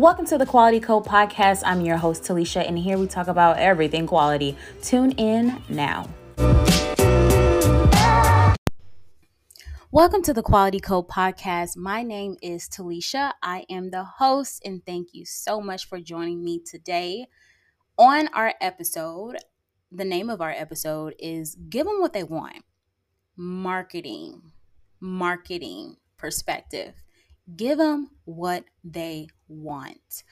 Welcome to the Quality Code Podcast. I'm your host, Talisha, and here we talk about everything quality. Tune in now. Welcome to the Quality Code Podcast. My name is Talisha. I am the host, and thank you so much for joining me today. On our episode, the name of our episode is Give Them What They Want Marketing, Marketing Perspective. Give them what they want.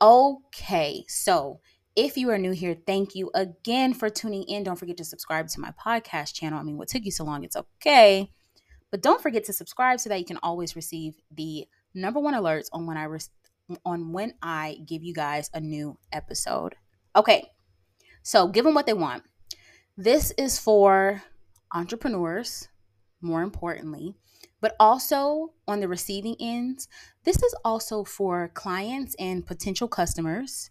Okay, so if you are new here, thank you again for tuning in. Don't forget to subscribe to my podcast channel. I mean, what took you so long? It's okay. But don't forget to subscribe so that you can always receive the number one alerts on when I re- on when I give you guys a new episode. Okay. So, give them what they want. This is for entrepreneurs, more importantly, but also on the receiving ends, this is also for clients and potential customers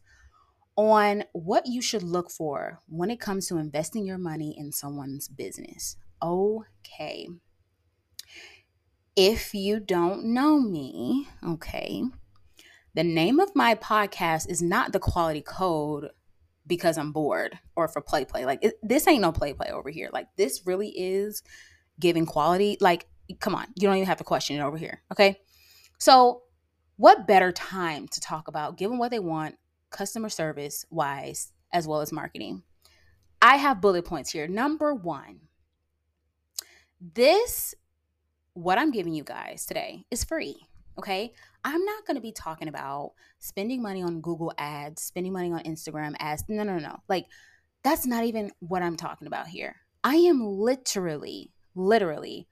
on what you should look for when it comes to investing your money in someone's business. Okay. If you don't know me, okay, the name of my podcast is not the quality code because I'm bored or for play play. Like it, this ain't no play play over here. Like this really is giving quality. Like come on, you don't even have to question it over here. Okay. So, what better time to talk about given what they want, customer service wise, as well as marketing? I have bullet points here. Number one, this, what I'm giving you guys today, is free. Okay. I'm not going to be talking about spending money on Google ads, spending money on Instagram ads. No, no, no. Like, that's not even what I'm talking about here. I am literally, literally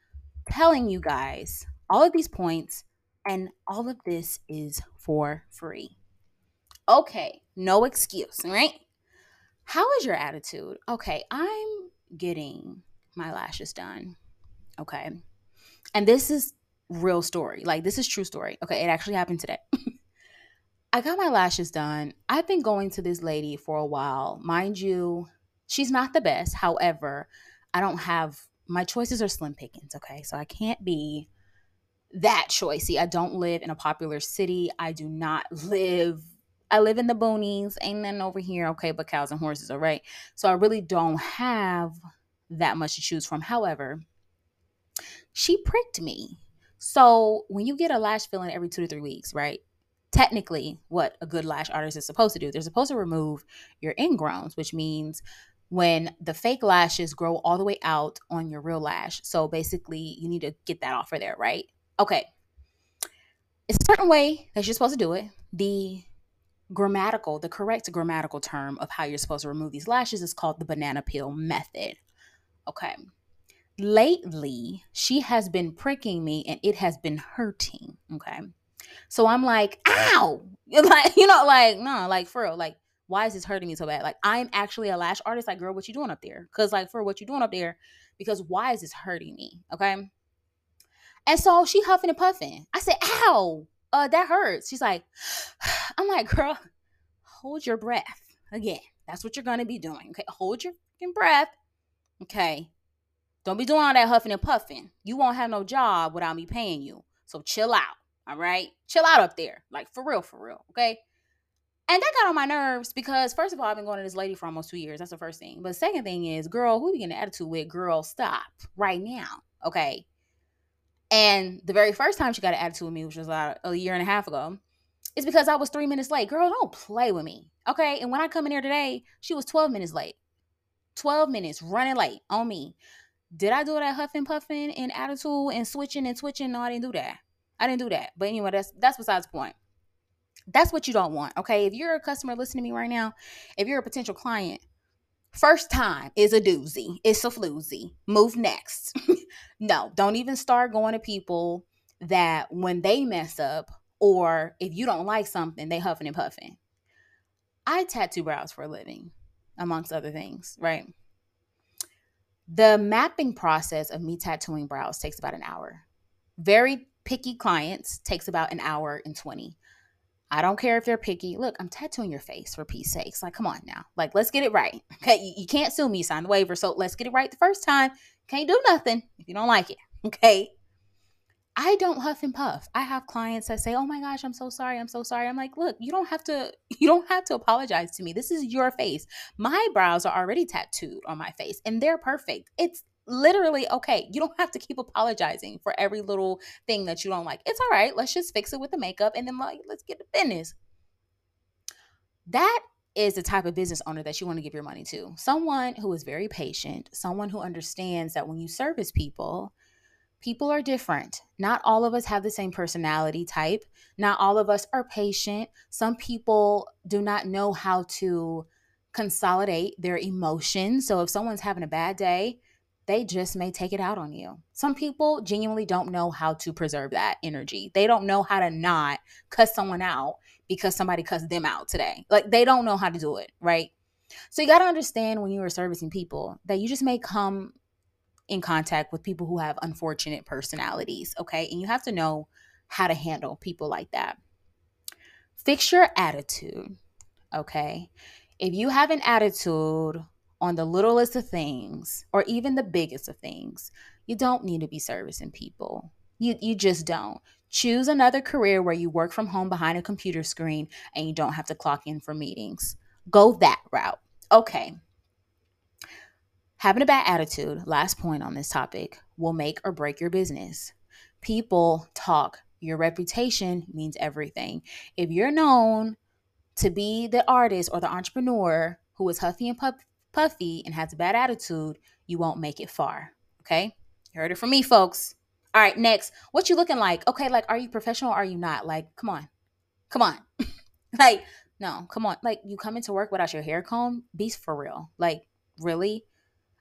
telling you guys all of these points, and all of this is for free. Okay, no excuse, right? How is your attitude? Okay, I'm getting my lashes done. Okay. And this is real story. Like this is true story. Okay, it actually happened today. I got my lashes done. I've been going to this lady for a while. Mind you, she's not the best. However, I don't have my choices are slim pickings, okay? So I can't be that choicy. I don't live in a popular city. I do not live I live in the boonies. Ain't nothing over here, okay, but cows and horses, all right? So I really don't have that much to choose from. However, she pricked me. So when you get a lash filling every two to three weeks, right? Technically, what a good lash artist is supposed to do, they're supposed to remove your ingrowns, which means when the fake lashes grow all the way out on your real lash. So basically, you need to get that off of there, right? Okay. It's a certain way that you're supposed to do it. The grammatical, the correct grammatical term of how you're supposed to remove these lashes is called the banana peel method. Okay. Lately, she has been pricking me and it has been hurting. Okay. So I'm like, ow. Like, you know, like, no, like for real, like why is this hurting me so bad? Like, I'm actually a lash artist. Like, girl, what you doing up there? Because, like, for what you doing up there, because why is this hurting me? Okay. And so she huffing and puffing. I said, ow, uh, that hurts. She's like, I'm like, girl, hold your breath. Again, that's what you're going to be doing. Okay. Hold your breath. Okay. Don't be doing all that huffing and puffing. You won't have no job without me paying you. So chill out. All right. Chill out up there. Like, for real, for real. Okay. And that got on my nerves because first of all, I've been going to this lady for almost two years. That's the first thing. But second thing is, girl, who you getting an attitude with? Girl, stop right now. Okay. And the very first time she got an attitude with me, which was about a year and a half ago, is because I was three minutes late. Girl, don't play with me. Okay. And when I come in here today, she was 12 minutes late. 12 minutes running late on me. Did I do that huffing, puffing, and attitude and switching and twitching? No, I didn't do that. I didn't do that. But anyway, that's that's besides the point. That's what you don't want. Okay. If you're a customer listening to me right now, if you're a potential client, first time is a doozy. It's a floozy. Move next. no, don't even start going to people that when they mess up or if you don't like something, they huffing and puffing. I tattoo brows for a living, amongst other things, right? The mapping process of me tattooing brows takes about an hour. Very picky clients takes about an hour and 20. I don't care if they're picky. Look, I'm tattooing your face for peace sakes. Like, come on now. Like, let's get it right. Okay. You, you can't sue me, sign the waiver. So let's get it right the first time. Can't do nothing if you don't like it. Okay. I don't huff and puff. I have clients that say, "Oh my gosh, I'm so sorry. I'm so sorry." I'm like, "Look, you don't have to you don't have to apologize to me. This is your face. My brows are already tattooed on my face and they're perfect. It's literally okay. You don't have to keep apologizing for every little thing that you don't like. It's all right. Let's just fix it with the makeup and then like let's get to business." That is the type of business owner that you want to give your money to. Someone who is very patient, someone who understands that when you service people, people are different. Not all of us have the same personality type. Not all of us are patient. Some people do not know how to consolidate their emotions. So if someone's having a bad day, they just may take it out on you. Some people genuinely don't know how to preserve that energy. They don't know how to not cuss someone out because somebody cussed them out today. Like they don't know how to do it, right? So you got to understand when you are servicing people that you just may come in contact with people who have unfortunate personalities, okay? And you have to know how to handle people like that. Fix your attitude, okay? If you have an attitude on the littlest of things or even the biggest of things, you don't need to be servicing people. You you just don't. Choose another career where you work from home behind a computer screen and you don't have to clock in for meetings. Go that route. Okay. Having a bad attitude, last point on this topic, will make or break your business. People talk. Your reputation means everything. If you're known to be the artist or the entrepreneur who is huffy and puffy and has a bad attitude, you won't make it far. Okay? You heard it from me, folks. All right, next. What you looking like? Okay, like are you professional are you not? Like, come on. Come on. like, no, come on. Like you come into work without your hair comb? Be for real. Like, really?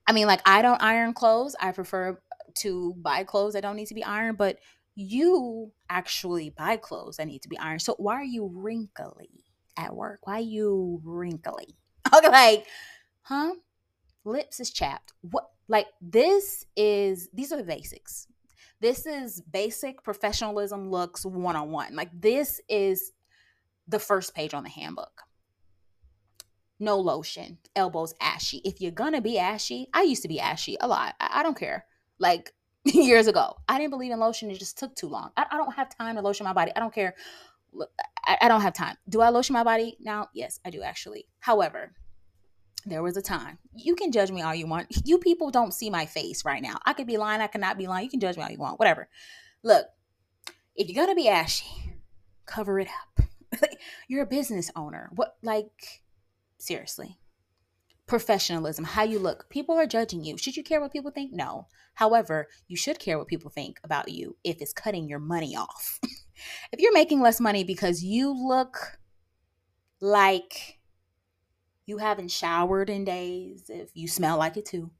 I mean, like I don't iron clothes. I prefer to buy clothes that don't need to be ironed, but you actually buy clothes that need to be ironed. So why are you wrinkly at work? Why are you wrinkly? Okay, like, huh? Lips is chapped. What like this is these are the basics. This is basic professionalism looks one on one. Like this is the first page on the handbook. No lotion, elbows ashy. If you're gonna be ashy, I used to be ashy a lot. I, I don't care. Like years ago, I didn't believe in lotion. It just took too long. I, I don't have time to lotion my body. I don't care. I, I don't have time. Do I lotion my body now? Yes, I do actually. However, there was a time. You can judge me all you want. You people don't see my face right now. I could be lying. I cannot be lying. You can judge me all you want. Whatever. Look, if you're gonna be ashy, cover it up. you're a business owner. What like seriously? Professionalism, how you look. People are judging you. Should you care what people think? No. However, you should care what people think about you if it's cutting your money off. if you're making less money because you look like you haven't showered in days, if you smell like it too,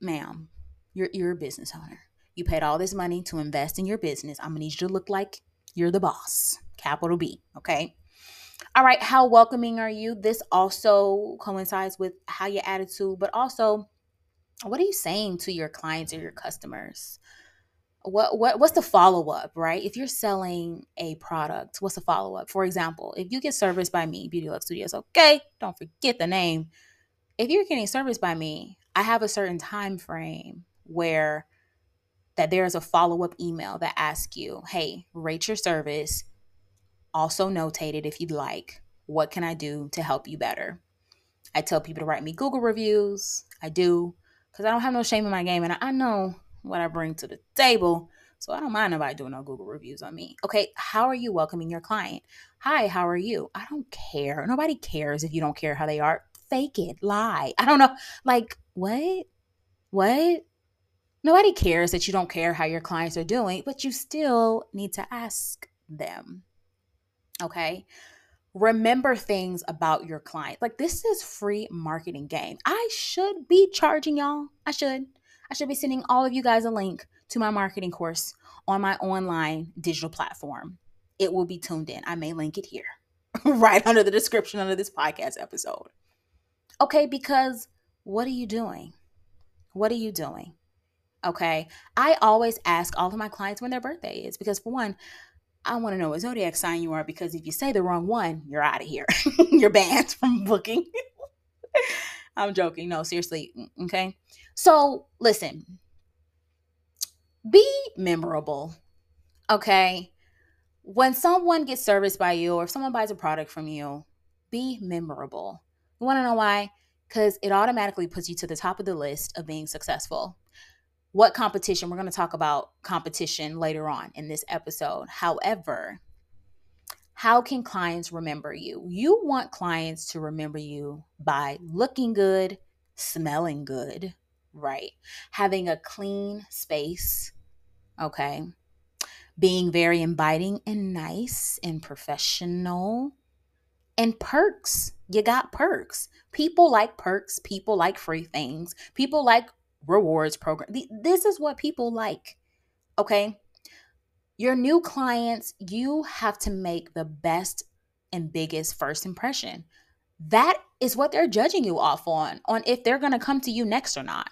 ma'am, you're you're a business owner. You paid all this money to invest in your business. I'm gonna need you to look like you're the boss. Capital B. Okay. All right. How welcoming are you? This also coincides with how your attitude, but also what are you saying to your clients or your customers? What what what's the follow up, right? If you're selling a product, what's the follow up? For example, if you get serviced by me, Beauty Lux Studios, okay, don't forget the name. If you're getting serviced by me, I have a certain time frame where that there's a follow up email that asks you, "Hey, rate your service." Also notated if you'd like, what can I do to help you better? I tell people to write me Google reviews. I do because I don't have no shame in my game, and I know what I bring to the table. So I don't mind nobody doing no Google reviews on me. Okay, how are you welcoming your client? Hi, how are you? I don't care. Nobody cares if you don't care how they are. Fake it, lie. I don't know. Like, what? What? Nobody cares that you don't care how your clients are doing, but you still need to ask them. Okay? Remember things about your client. Like this is free marketing game. I should be charging y'all. I should. I should be sending all of you guys a link to my marketing course on my online digital platform. It will be tuned in. I may link it here, right under the description under this podcast episode. Okay, because what are you doing? What are you doing? Okay. I always ask all of my clients when their birthday is because, for one, I want to know what zodiac sign you are because if you say the wrong one, you're out of here. you're banned from booking. I'm joking. No, seriously. Mm, okay. So listen, be memorable. Okay. When someone gets serviced by you or if someone buys a product from you, be memorable. You want to know why? Because it automatically puts you to the top of the list of being successful. What competition? We're going to talk about competition later on in this episode. However, how can clients remember you? You want clients to remember you by looking good, smelling good, right? Having a clean space, okay? Being very inviting and nice and professional. And perks. You got perks. People like perks. People like free things. People like rewards program. This is what people like. Okay? Your new clients, you have to make the best and biggest first impression. That is what they're judging you off on, on if they're going to come to you next or not.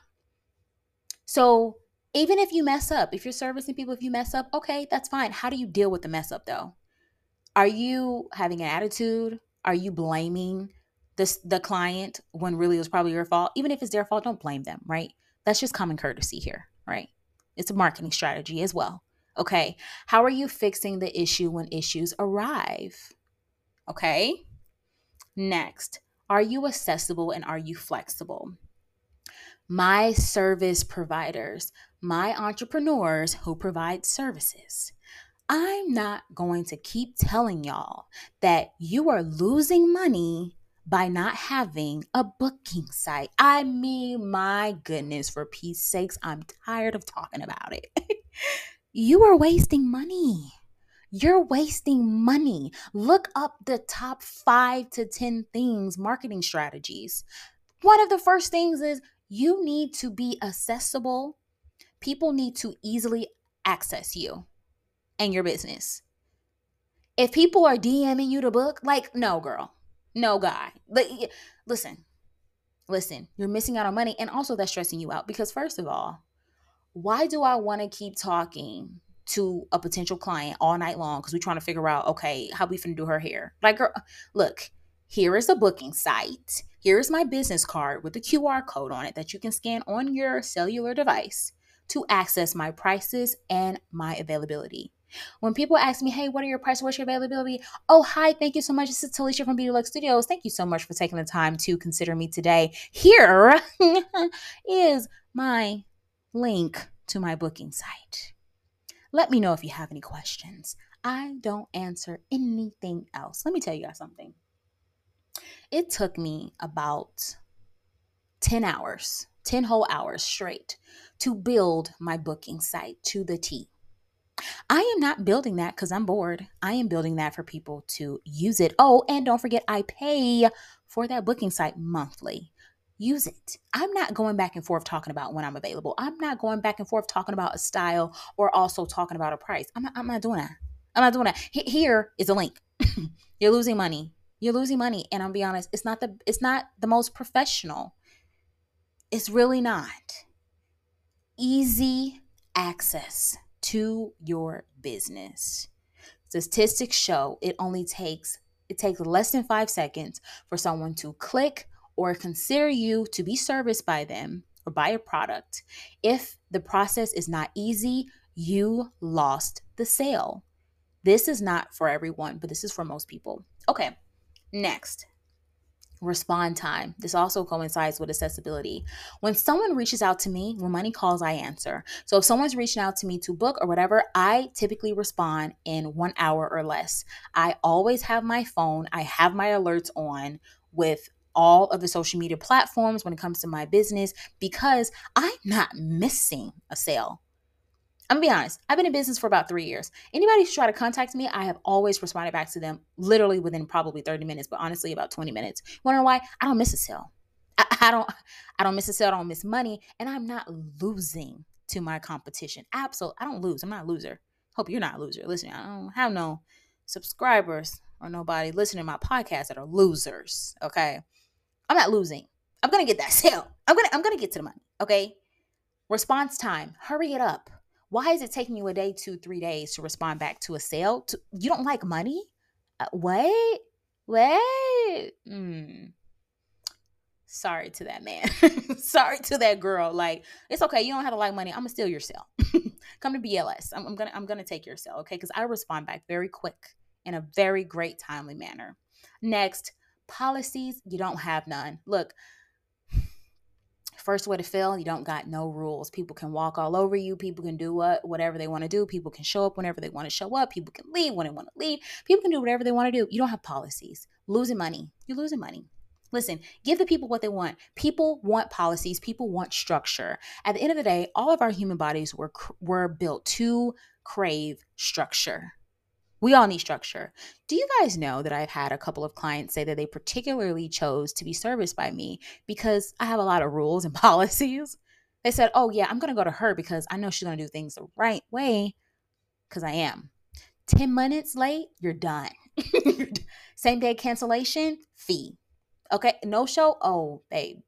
So, even if you mess up, if you're servicing people, if you mess up, okay, that's fine. How do you deal with the mess up though? Are you having an attitude? Are you blaming the, the client when really it was probably your fault? Even if it's their fault, don't blame them, right? That's just common courtesy here, right? It's a marketing strategy as well. Okay. How are you fixing the issue when issues arrive? Okay. Next, are you accessible and are you flexible? My service providers, my entrepreneurs who provide services. I'm not going to keep telling y'all that you are losing money by not having a booking site. I mean, my goodness, for peace sakes, I'm tired of talking about it. you are wasting money. You're wasting money. Look up the top five to 10 things, marketing strategies. One of the first things is you need to be accessible. People need to easily access you and your business. If people are DMing you to book, like, no, girl, no guy. Listen, listen, you're missing out on money. And also, that's stressing you out because, first of all, why do I want to keep talking to a potential client all night long? Because we're trying to figure out, okay, how we finna do her hair. Like, girl, look, here is a booking site. Here's my business card with a QR code on it that you can scan on your cellular device to access my prices and my availability. When people ask me, hey, what are your prices? What's your availability? Oh, hi, thank you so much. This is Talisha from Beauty Luxe Studios. Thank you so much for taking the time to consider me today. Here is my link to my booking site. Let me know if you have any questions. I don't answer anything else. Let me tell you guys something. It took me about 10 hours, 10 whole hours straight to build my booking site to the T. I am not building that because I'm bored. I am building that for people to use it. Oh, and don't forget, I pay for that booking site monthly. Use it. I'm not going back and forth talking about when I'm available. I'm not going back and forth talking about a style or also talking about a price. I'm not, I'm not doing that. I'm not doing that. Here is a link. You're losing money. You're losing money. And I'll be honest, it's not the it's not the most professional. It's really not. Easy access to your business. Statistics show it only takes it takes less than 5 seconds for someone to click or consider you to be serviced by them or buy a product. If the process is not easy, you lost the sale. This is not for everyone, but this is for most people. Okay, next respond time. This also coincides with accessibility. When someone reaches out to me, when money calls, I answer. So if someone's reaching out to me to book or whatever, I typically respond in one hour or less. I always have my phone, I have my alerts on with all of the social media platforms when it comes to my business because I'm not missing a sale. I'm gonna be honest. I've been in business for about three years. Anybody who's tried to contact me, I have always responded back to them literally within probably 30 minutes, but honestly about 20 minutes. Wondering why? I don't miss a sale. I, I don't I don't miss a sale, I don't miss money, and I'm not losing to my competition. Absolutely. I don't lose. I'm not a loser. Hope you're not a loser. Listen, I don't have no subscribers or nobody listening to my podcast that are losers. Okay. I'm not losing. I'm gonna get that sale. I'm gonna I'm gonna get to the money. Okay. Response time. Hurry it up. Why is it taking you a day, two, three days to respond back to a sale? To, you don't like money? Uh, wait, wait. Mm. sorry to that man. sorry to that girl. Like, it's okay. You don't have to like money. I'm gonna steal your sale. Come to BLS. I'm, I'm, gonna I'm gonna take your sale. okay? Because I respond back very quick in a very great timely manner. Next, policies. You don't have none. Look, first way to fail you don't got no rules people can walk all over you people can do what whatever they want to do people can show up whenever they want to show up people can leave when they want to leave people can do whatever they want to do you don't have policies losing money you're losing money Listen, give the people what they want. People want policies, people want structure. At the end of the day, all of our human bodies were were built to crave structure. We all need structure. Do you guys know that I've had a couple of clients say that they particularly chose to be serviced by me because I have a lot of rules and policies? They said, Oh, yeah, I'm going to go to her because I know she's going to do things the right way because I am. 10 minutes late, you're done. Same day cancellation, fee. Okay, no show. Oh, babe,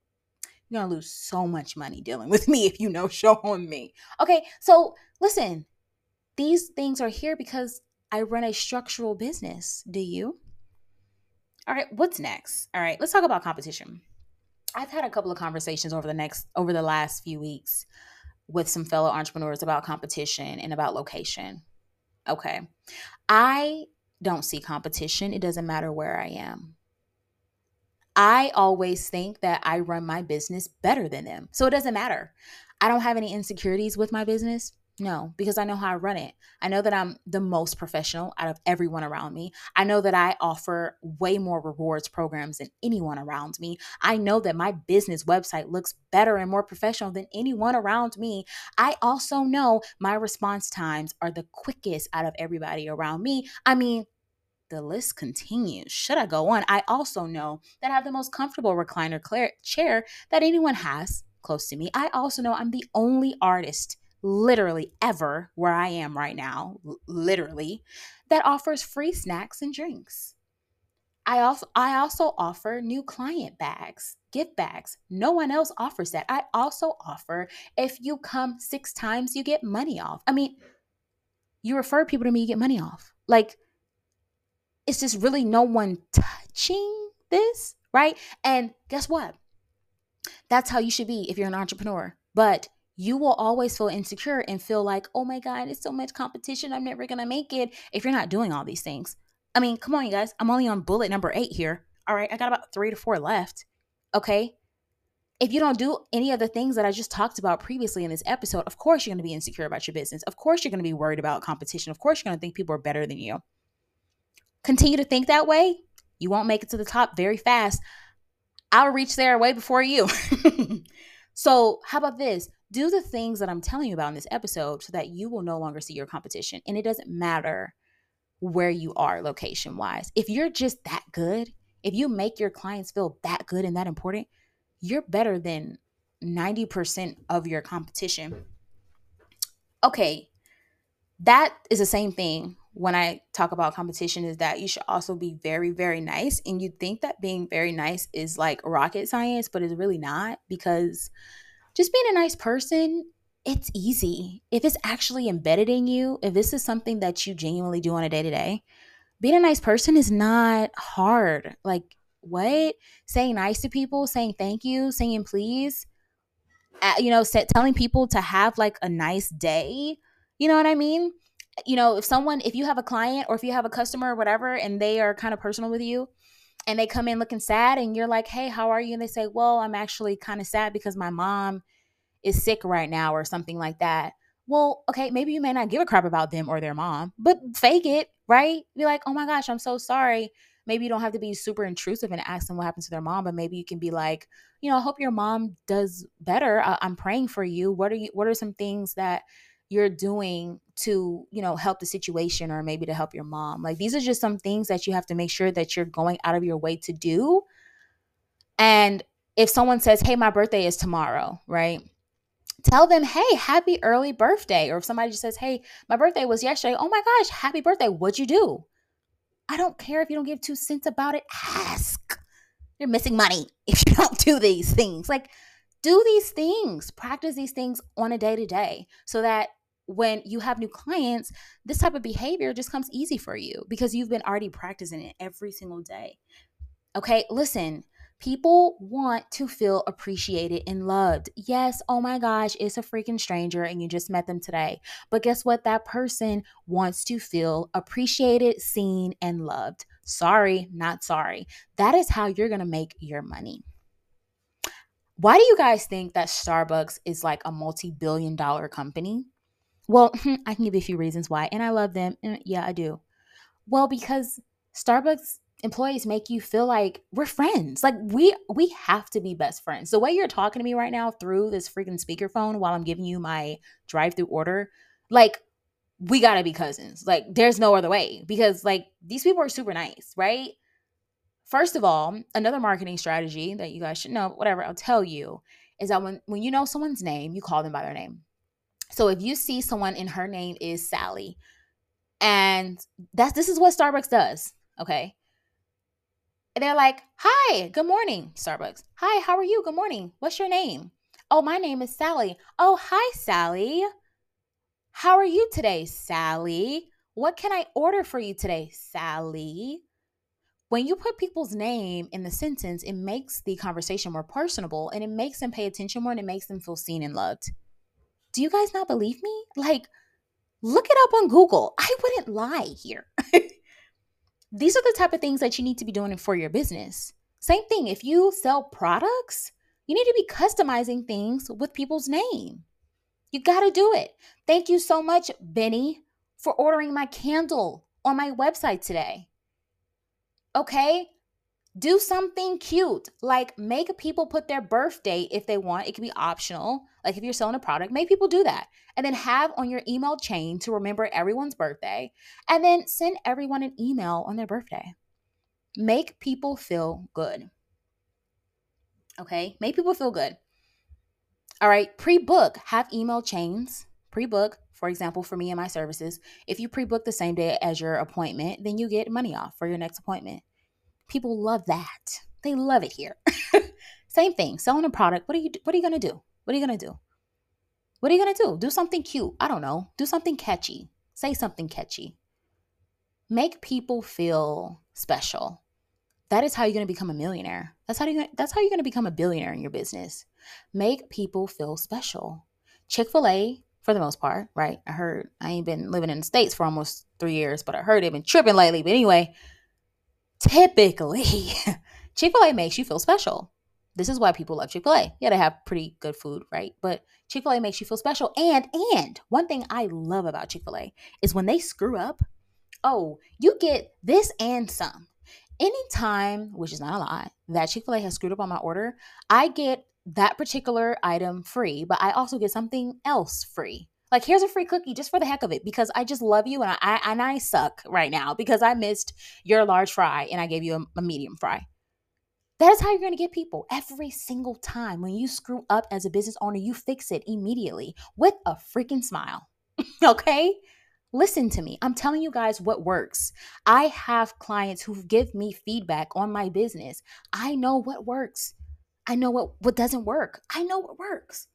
you're to lose so much money dealing with me if you no show on me. Okay, so listen, these things are here because I run a structural business. Do you? All right, what's next? All right, let's talk about competition. I've had a couple of conversations over the next over the last few weeks with some fellow entrepreneurs about competition and about location. Okay. I don't see competition. It doesn't matter where I am. I always think that I run my business better than them. So it doesn't matter. I don't have any insecurities with my business. No, because I know how I run it. I know that I'm the most professional out of everyone around me. I know that I offer way more rewards programs than anyone around me. I know that my business website looks better and more professional than anyone around me. I also know my response times are the quickest out of everybody around me. I mean, the list continues. Should I go on? I also know that I have the most comfortable recliner chair that anyone has close to me. I also know I'm the only artist literally ever where I am right now, literally, that offers free snacks and drinks. I also I also offer new client bags, gift bags. No one else offers that. I also offer if you come 6 times you get money off. I mean, you refer people to me you get money off. Like it's just really no one touching this, right? And guess what? That's how you should be if you're an entrepreneur. But you will always feel insecure and feel like, oh my God, it's so much competition. I'm never going to make it if you're not doing all these things. I mean, come on, you guys. I'm only on bullet number eight here. All right. I got about three to four left. Okay. If you don't do any of the things that I just talked about previously in this episode, of course you're going to be insecure about your business. Of course you're going to be worried about competition. Of course you're going to think people are better than you. Continue to think that way. You won't make it to the top very fast. I'll reach there way before you. so, how about this? Do the things that I'm telling you about in this episode so that you will no longer see your competition. And it doesn't matter where you are location wise. If you're just that good, if you make your clients feel that good and that important, you're better than 90% of your competition. Okay, that is the same thing when I talk about competition is that you should also be very, very nice. And you think that being very nice is like rocket science, but it's really not because just being a nice person, it's easy. If it's actually embedded in you, if this is something that you genuinely do on a day to day, being a nice person is not hard. Like, what? Saying nice to people, saying thank you, saying please, you know, telling people to have like a nice day. You know what I mean? You know, if someone, if you have a client or if you have a customer or whatever, and they are kind of personal with you, and they come in looking sad and you're like, "Hey, how are you?" and they say, "Well, I'm actually kind of sad because my mom is sick right now or something like that." Well, okay, maybe you may not give a crap about them or their mom, but fake it, right? Be like, "Oh my gosh, I'm so sorry." Maybe you don't have to be super intrusive and ask them what happened to their mom, but maybe you can be like, "You know, I hope your mom does better. I- I'm praying for you. What are you what are some things that you're doing to you know help the situation or maybe to help your mom. Like these are just some things that you have to make sure that you're going out of your way to do. And if someone says hey my birthday is tomorrow right? Tell them hey happy early birthday. Or if somebody just says hey my birthday was yesterday oh my gosh happy birthday. What'd you do? I don't care if you don't give two cents about it. Ask. You're missing money if you don't do these things. Like do these things. Practice these things on a day to day so that when you have new clients, this type of behavior just comes easy for you because you've been already practicing it every single day. Okay, listen, People want to feel appreciated and loved. Yes, oh my gosh, it's a freaking stranger and you just met them today. But guess what? That person wants to feel appreciated, seen, and loved. Sorry, not sorry. That is how you're to make your money. Why do you guys think that Starbucks is like a multi billion dollar company? Well, I can give you a few reasons why, and I love them. Yeah, I do. Well, because Starbucks employees make you feel like we're friends. Like we we have to be best friends. The way you're talking to me right now through this freaking speakerphone while I'm giving you my drive-through order, like we got to be cousins. Like there's no other way because like these people are super nice, right? First of all, another marketing strategy that you guys should know, whatever, I'll tell you, is that when when you know someone's name, you call them by their name. So if you see someone and her name is Sally, and that's this is what Starbucks does, okay? And they're like, Hi, good morning, Starbucks. Hi, how are you? Good morning. What's your name? Oh, my name is Sally. Oh, hi, Sally. How are you today, Sally? What can I order for you today, Sally? When you put people's name in the sentence, it makes the conversation more personable and it makes them pay attention more and it makes them feel seen and loved. Do you guys not believe me? Like, look it up on Google. I wouldn't lie here. These are the type of things that you need to be doing for your business. Same thing, if you sell products, you need to be customizing things with people's name. You got to do it. Thank you so much, Benny, for ordering my candle on my website today. Okay? Do something cute, like make people put their birthday if they want. It can be optional. Like if you're selling a product, make people do that. And then have on your email chain to remember everyone's birthday. And then send everyone an email on their birthday. Make people feel good. Okay? Make people feel good. All right, pre book, have email chains. Pre book, for example, for me and my services, if you pre book the same day as your appointment, then you get money off for your next appointment. People love that. They love it here. Same thing, selling a product. What are you what are you going to do? What are you going to do? What are you going to do? Do something cute. I don't know. Do something catchy. Say something catchy. Make people feel special. That is how you're going to become a millionaire. That's how you that's how you're going to become a billionaire in your business. Make people feel special. Chick-fil-A for the most part, right? I heard I ain't been living in the states for almost 3 years, but I heard they've been tripping lately. But anyway, typically Chick-fil-A makes you feel special. This is why people love Chick-fil-A. Yeah, they have pretty good food, right? But Chick-fil-A makes you feel special. And and one thing I love about Chick-fil-A is when they screw up, oh, you get this and some. Anytime, which is not a lot, that Chick-fil-A has screwed up on my order, I get that particular item free, but I also get something else free. Like here's a free cookie just for the heck of it because I just love you and I, I and I suck right now because I missed your large fry and I gave you a, a medium fry. That is how you're going to get people every single time. When you screw up as a business owner, you fix it immediately with a freaking smile. okay? Listen to me. I'm telling you guys what works. I have clients who give me feedback on my business. I know what works. I know what what doesn't work. I know what works.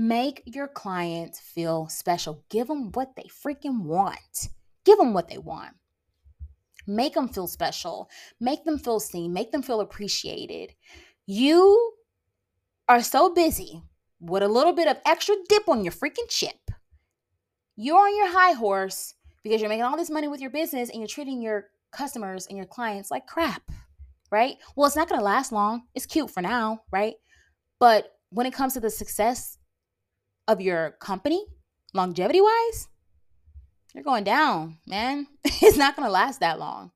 Make your clients feel special. Give them what they freaking want. Give them what they want. Make them feel special. Make them feel seen. Make them feel appreciated. You are so busy with a little bit of extra dip on your freaking chip. You're on your high horse because you're making all this money with your business and you're treating your customers and your clients like crap, right? Well, it's not going to last long. It's cute for now, right? But when it comes to the success of your company, longevity wise, you're going down, man. it's not going to last that long.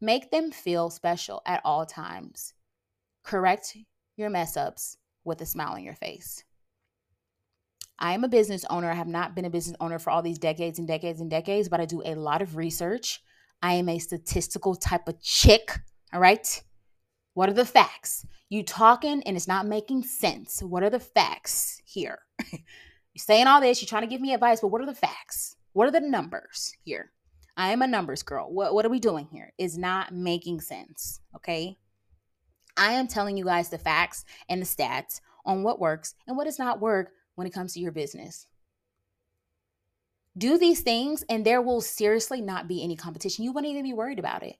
Make them feel special at all times. Correct your mess ups with a smile on your face. I am a business owner. I have not been a business owner for all these decades and decades and decades, but I do a lot of research. I am a statistical type of chick. All right. What are the facts? You talking and it's not making sense. What are the facts here? you're saying all this, you're trying to give me advice, but what are the facts? What are the numbers here? I am a numbers girl. What, what are we doing here? Is not making sense. Okay. I am telling you guys the facts and the stats on what works and what does not work when it comes to your business. Do these things, and there will seriously not be any competition. You wouldn't even be worried about it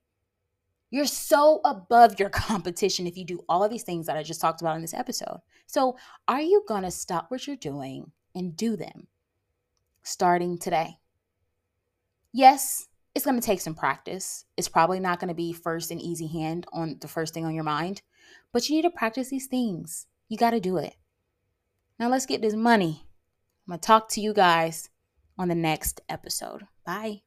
You're so above your competition if you do all of these things that I just talked about in this episode. So, are you going to stop what you're doing and do them starting today? Yes, it's going to take some practice. It's probably not going to be first and easy hand on the first thing on your mind, but you need to practice these things. You got to do it. Now, let's get this money. I'm going to talk to you guys on the next episode. Bye.